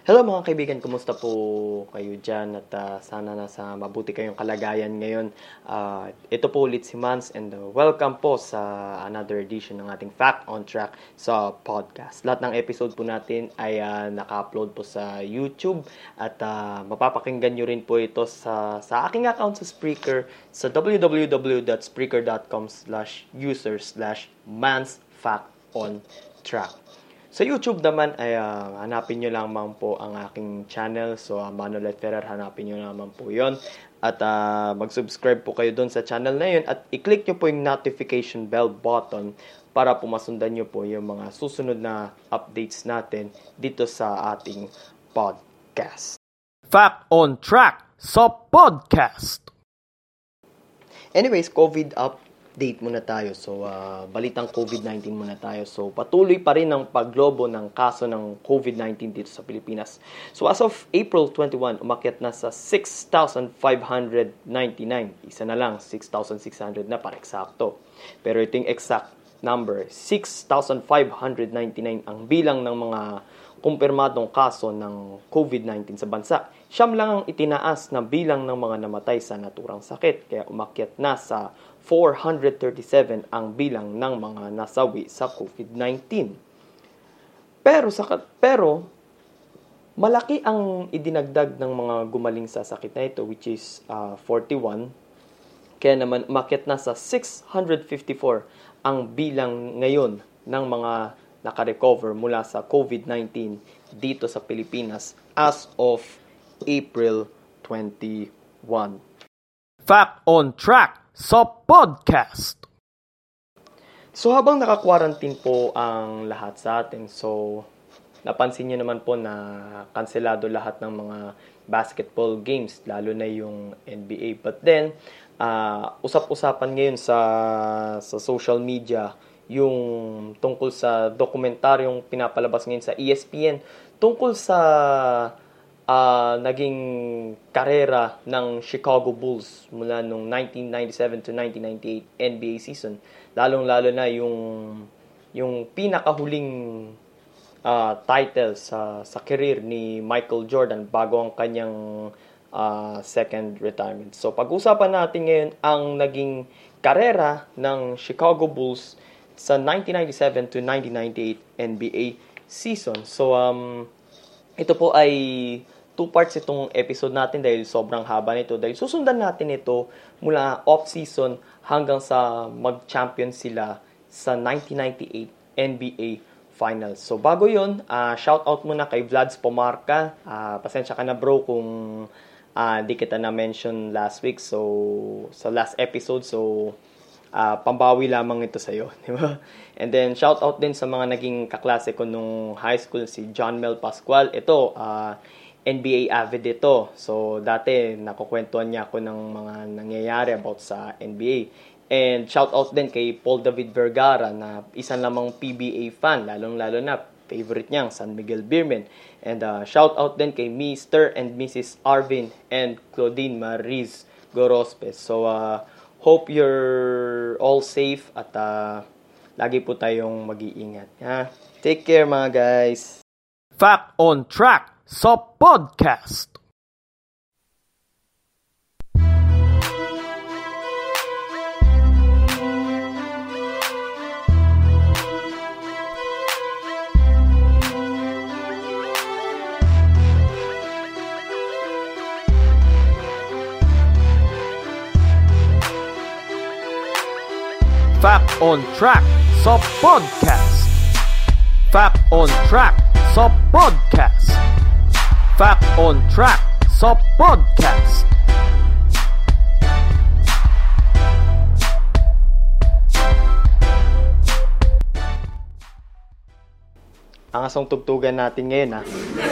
Hello mga kaibigan, kumusta po kayo dyan at uh, sana nasa mabuti kayong kalagayan ngayon. Uh, ito po ulit si Mans and uh, welcome po sa another edition ng ating Fact on Track sa podcast. Lahat ng episode po natin ay uh, naka-upload po sa YouTube at uh, mapapakinggan nyo rin po ito sa, sa aking account sa Spreaker sa www.spreaker.com slash user slash Mans Fact on Track. Sa YouTube naman ay uh, hanapin nyo lamang po ang aking channel. So uh, Manuel Ferrer, hanapin nyo lamang po yon At uh, mag-subscribe po kayo doon sa channel na yun. At i-click nyo po yung notification bell button para po masundan nyo po yung mga susunod na updates natin dito sa ating podcast. Fact on Track sa podcast. Anyways, COVID up update muna tayo. So, uh, balitang COVID-19 muna tayo. So, patuloy pa rin ang paglobo ng kaso ng COVID-19 dito sa Pilipinas. So, as of April 21, umakyat na sa 6,599. Isa na lang, 6,600 na para eksakto. Pero ito yung exact number, 6,599 ang bilang ng mga kumpirmadong kaso ng COVID-19 sa bansa. Siyam lang ang itinaas na bilang ng mga namatay sa naturang sakit, kaya umakyat na sa 437 ang bilang ng mga nasawi sa COVID-19. Pero sa pero malaki ang idinagdag ng mga gumaling sa sakit na ito which is uh, 41. Kaya naman umakyat na sa 654 ang bilang ngayon ng mga nakarecover mula sa COVID-19 dito sa Pilipinas as of April 21. Fact on Track sa podcast. So habang naka-quarantine po ang lahat sa atin, so napansin niyo naman po na kanselado lahat ng mga basketball games, lalo na yung NBA. But then, uh, usap-usapan ngayon sa, sa social media yung tungkol sa dokumentaryong pinapalabas ngayon sa ESPN tungkol sa uh, naging karera ng Chicago Bulls mula nung 1997 to 1998 NBA season. Lalong-lalo na yung yung pinakahuling uh, title sa sa career ni Michael Jordan bago ang kanyang uh, second retirement. So pag-usapan natin ngayon ang naging karera ng Chicago Bulls sa 1997 to 1998 NBA season. So um ito po ay two parts itong episode natin dahil sobrang haba nito. Dahil susundan natin ito mula off-season hanggang sa mag-champion sila sa 1998 NBA Finals. So bago yon, uh, ah, shout out muna kay Vlads Pomarca. Uh, pasensya ka na bro kung uh, di kita na-mention last week. So sa last episode, so uh, pambawi lamang ito sa iyo, di ba? And then shout out din sa mga naging kaklase ko nung high school si John Mel Pascual. Ito uh, NBA avid ito. So, dati, nakukwentuhan niya ako ng mga nangyayari about sa NBA. And shout out din kay Paul David Vergara na isa namang PBA fan, lalong-lalo na favorite niyang San Miguel Beerman. And uh, shout out din kay Mr. and Mrs. Arvin and Claudine Mariz Gorospes. So, uh, hope you're all safe at uh, lagi po tayong mag-iingat. Ha? Take care mga guys! Fact on Track sa podcast. Fact on Track sa podcast. Fact on Track sa podcast. Fact on Track sa podcast. Ang asong tugtugan natin ngayon ha.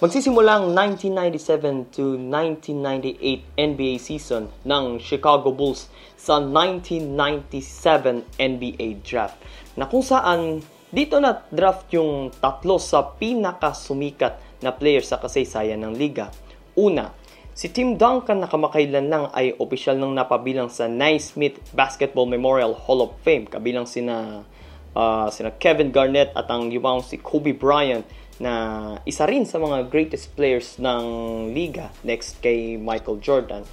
Magsisimula ang 1997 to 1998 NBA season ng Chicago Bulls sa 1997 NBA draft na kung saan dito na draft yung tatlo sa pinakasumikat na player sa kasaysayan ng liga. Una, si Tim Duncan na kamakailan lang ay opisyal nang napabilang sa Naismith Basketball Memorial Hall of Fame kabilang sina uh, sina Kevin Garnett at ang yumang si Kobe Bryant na isa rin sa mga greatest players ng liga next kay Michael Jordan.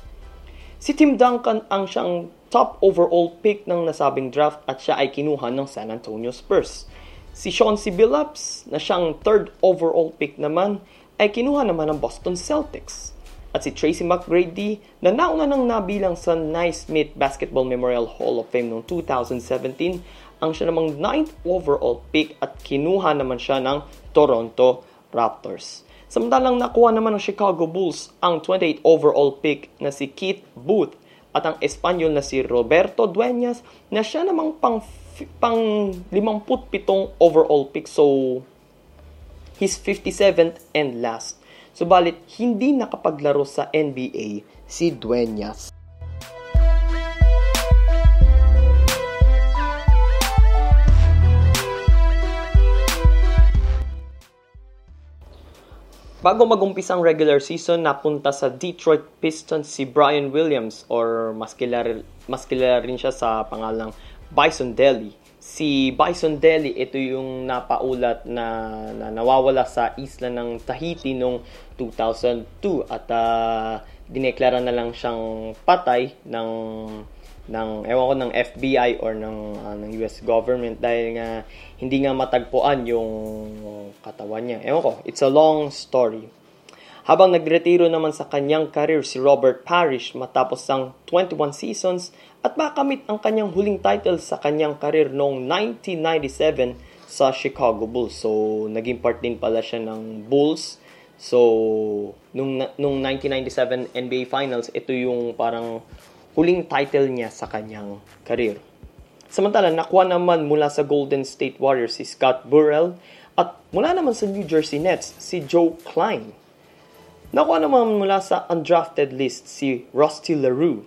Si Tim Duncan ang siyang top overall pick ng nasabing draft at siya ay kinuha ng San Antonio Spurs. Si Sean C. Billups na siyang third overall pick naman ay kinuha naman ng Boston Celtics. At si Tracy McGrady na nauna nang nabilang sa Naismith Basketball Memorial Hall of Fame noong 2017 ang siya namang 9th overall pick at kinuha naman siya ng Toronto Raptors. Samantalang nakuha naman ng Chicago Bulls ang 28th overall pick na si Keith Booth at ang Espanyol na si Roberto Dueñas na siya namang pang, pang 57 overall pick. So, he's 57th and last. Subalit, hindi nakapaglaro sa NBA si Dueñas. Bago magumpisa ang regular season, napunta sa Detroit Pistons si Brian Williams or mas kilala, mas kilala rin siya sa pangalang Bison Deli. Si Bison Deli, ito yung napaulat na, na nawawala sa isla ng Tahiti noong 2002 at uh, dineklara na lang siyang patay ng ng ewan ko ng FBI or ng uh, ng US government dahil nga hindi nga matagpuan yung katawan niya. Ewan ko, it's a long story. Habang nagretiro naman sa kanyang career si Robert Parrish matapos ang 21 seasons at makamit ang kanyang huling title sa kanyang career noong 1997 sa Chicago Bulls. So, naging part din pala siya ng Bulls. So, nung, nung 1997 NBA Finals, ito yung parang huling title niya sa kanyang career. Samantala, nakuha naman mula sa Golden State Warriors si Scott Burrell at mula naman sa New Jersey Nets si Joe Klein. Nakuha naman mula sa undrafted list si Rusty LaRue.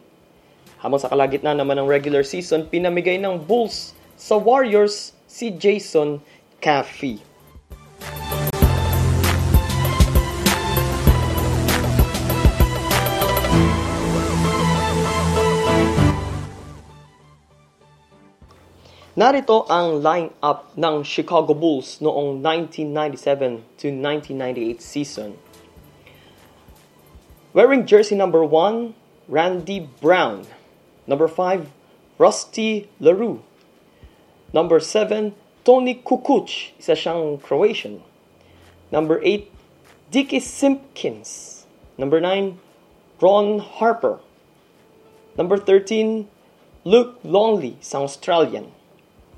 Habang sa kalagitnaan naman ng regular season, pinamigay ng Bulls sa Warriors si Jason Caffey. Narito ang line-up ng Chicago Bulls noong 1997 to 1998 season. Wearing jersey number 1, Randy Brown. Number 5, Rusty LaRue. Number 7, Tony Kukuc, isa siyang Croatian. Number 8, Dickie Simpkins. Number 9, Ron Harper. Number 13, Luke Longley, isang Australian.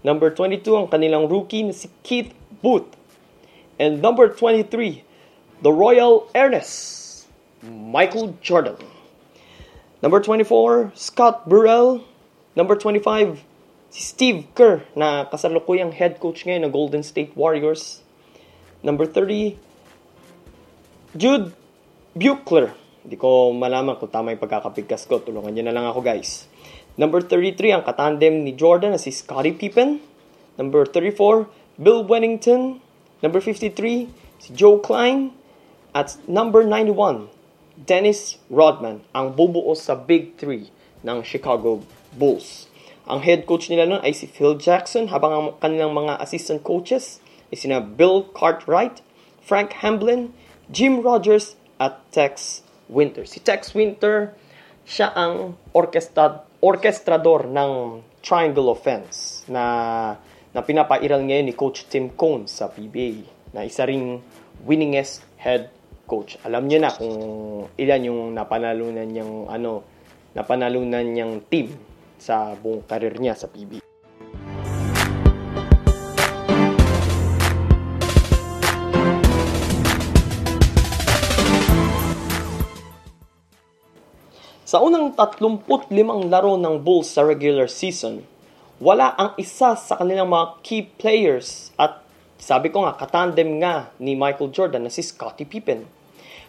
Number 22, ang kanilang rookie na si Keith Booth. And number 23, the Royal Ernest, Michael Jordan. Number 24, Scott Burrell. Number 25, si Steve Kerr na kasalukuyang head coach ngayon ng Golden State Warriors. Number 30, Jude Buechler. Hindi ko malaman kung tama yung pagkakapigkas ko. Tulungan niyo na lang ako guys. Number 33, ang katandem ni Jordan na si Scottie Pippen. Number 34, Bill Wennington. Number 53, si Joe Klein. At number 91, Dennis Rodman, ang bubuo sa Big 3 ng Chicago Bulls. Ang head coach nila noon ay si Phil Jackson, habang ang kanilang mga assistant coaches ay sina Bill Cartwright, Frank Hamblin, Jim Rogers, at Tex Winter. Si Tex Winter, siya ang orkestra orkestrador ng triangle offense na na pinapairal ngayon ni Coach Tim Cone sa PBA na isa ring winningest head coach. Alam niyo na kung ilan yung napanalunan niyang ano, napanalunan niyang team sa buong karir niya sa PBA. Sa unang 35 laro ng Bulls sa regular season, wala ang isa sa kanilang mga key players at Sabi ko nga, katandem nga ni Michael Jordan na si Scottie Pippen.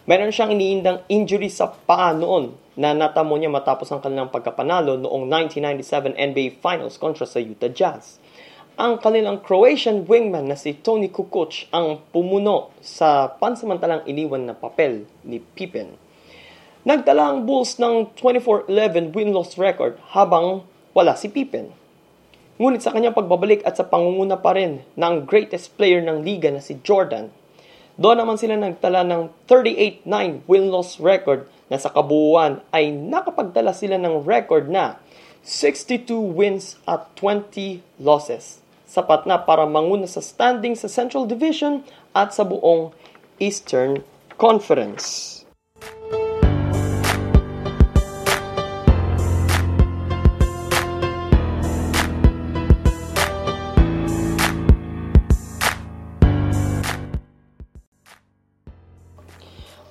Meron siyang iniindang injury sa paa noon na natamo niya matapos ang kanilang pagkapanalo noong 1997 NBA Finals kontra sa Utah Jazz. Ang kanilang Croatian wingman na si Tony Kukoc ang pumuno sa pansamantalang iniwan na papel ni Pippen. Nagdala ang Bulls ng 24-11 win-loss record habang wala si Pippen. Ngunit sa kanyang pagbabalik at sa pangunguna pa rin ng greatest player ng liga na si Jordan, doon naman sila nagtala ng 38-9 win-loss record na sa kabuuan ay nakapagdala sila ng record na 62 wins at 20 losses sapat na para manguna sa standing sa Central Division at sa buong Eastern Conference.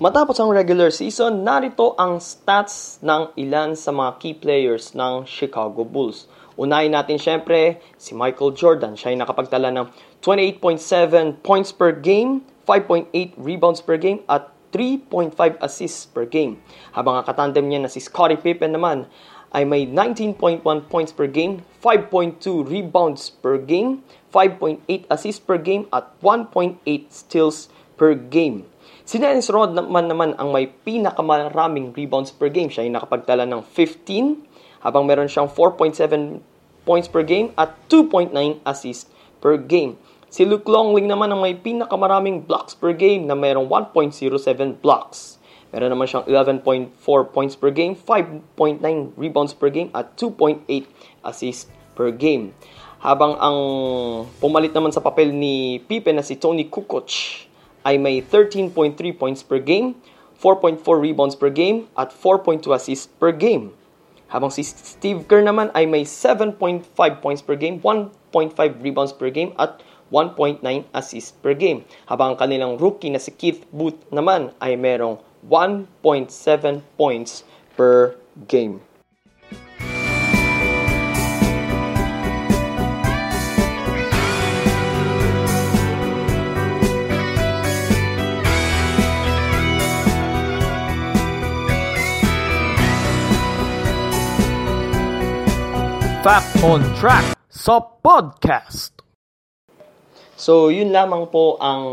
Matapos ang regular season, narito ang stats ng ilan sa mga key players ng Chicago Bulls. Unahin natin syempre si Michael Jordan. Siya ay nakapagtala ng 28.7 points per game, 5.8 rebounds per game, at 3.5 assists per game. Habang ang katandem niya na si Scottie Pippen naman ay may 19.1 points per game, 5.2 rebounds per game, 5.8 assists per game, at 1.8 steals per game. Si Dennis Rod naman naman ang may pinakamaraming rebounds per game. Siya ay nakapagtala ng 15 habang meron siyang 4.7 points per game at 2.9 assists per game. Si Luke Longley naman ang may pinakamaraming blocks per game na mayroong 1.07 blocks. Meron naman siyang 11.4 points per game, 5.9 rebounds per game at 2.8 assists per game. Habang ang pumalit naman sa papel ni Pippen na si Tony Kukoc ay may 13.3 points per game, 4.4 rebounds per game at 4.2 assists per game. Habang si Steve Kerr naman ay may 7.5 points per game, 1.5 rebounds per game at 1.9 assists per game. Habang ang kanilang rookie na si Keith Booth naman ay merong 1.7 points per game. Fact on Track sa podcast. So, yun lamang po ang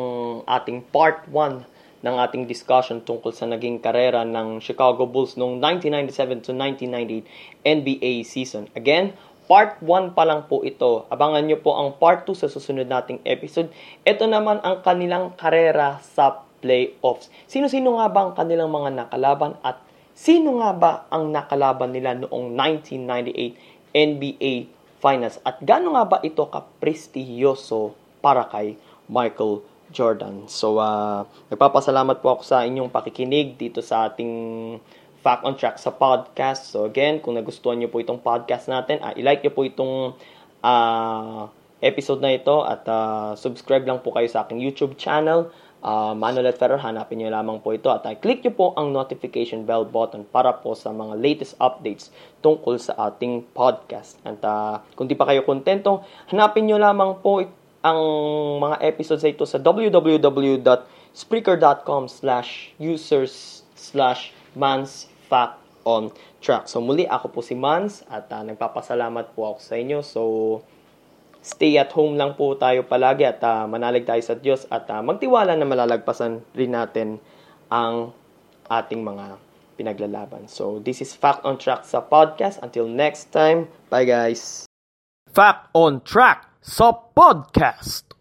ating part 1 ng ating discussion tungkol sa naging karera ng Chicago Bulls noong 1997 to 1998 NBA season. Again, part 1 pa lang po ito. Abangan nyo po ang part 2 sa susunod nating episode. Ito naman ang kanilang karera sa playoffs. Sino-sino nga ba ang kanilang mga nakalaban at sino nga ba ang nakalaban nila noong 1998 NBA Finals. At gaano nga ba ito ka-prestigiyoso para kay Michael Jordan? So, uh, nagpapasalamat po ako sa inyong pakikinig dito sa ating Fact on Track sa podcast. So, again, kung nagustuhan niyo po itong podcast natin, uh, i-like niyo po itong uh, episode na ito at uh, subscribe lang po kayo sa aking YouTube channel uh, Manuel Ferrer, hanapin nyo lamang po ito at uh, click nyo po ang notification bell button para po sa mga latest updates tungkol sa ating podcast. At uh, kung di pa kayo kontento, hanapin nyo lamang po ang mga episodes ito sa www.spreaker.com slash users slash mans fact on track. So muli, ako po si Mans at uh, nagpapasalamat po ako sa inyo. So, stay at home lang po tayo palagi at uh, manalig tayo sa Diyos at uh, magtiwala na malalagpasan rin natin ang ating mga pinaglalaban. So, this is Fact on Track sa podcast. Until next time, bye guys! Fact on Track sa podcast.